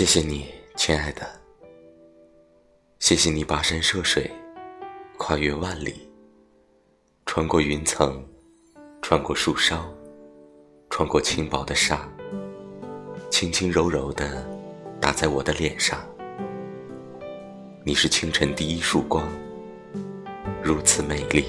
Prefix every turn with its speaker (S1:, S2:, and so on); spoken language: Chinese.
S1: 谢谢你亲爱的。谢谢你跋山涉水跨越万里穿过云层穿过树梢穿过轻薄的纱轻轻柔柔的打在我的脸上。你是清晨第一束光如此美丽。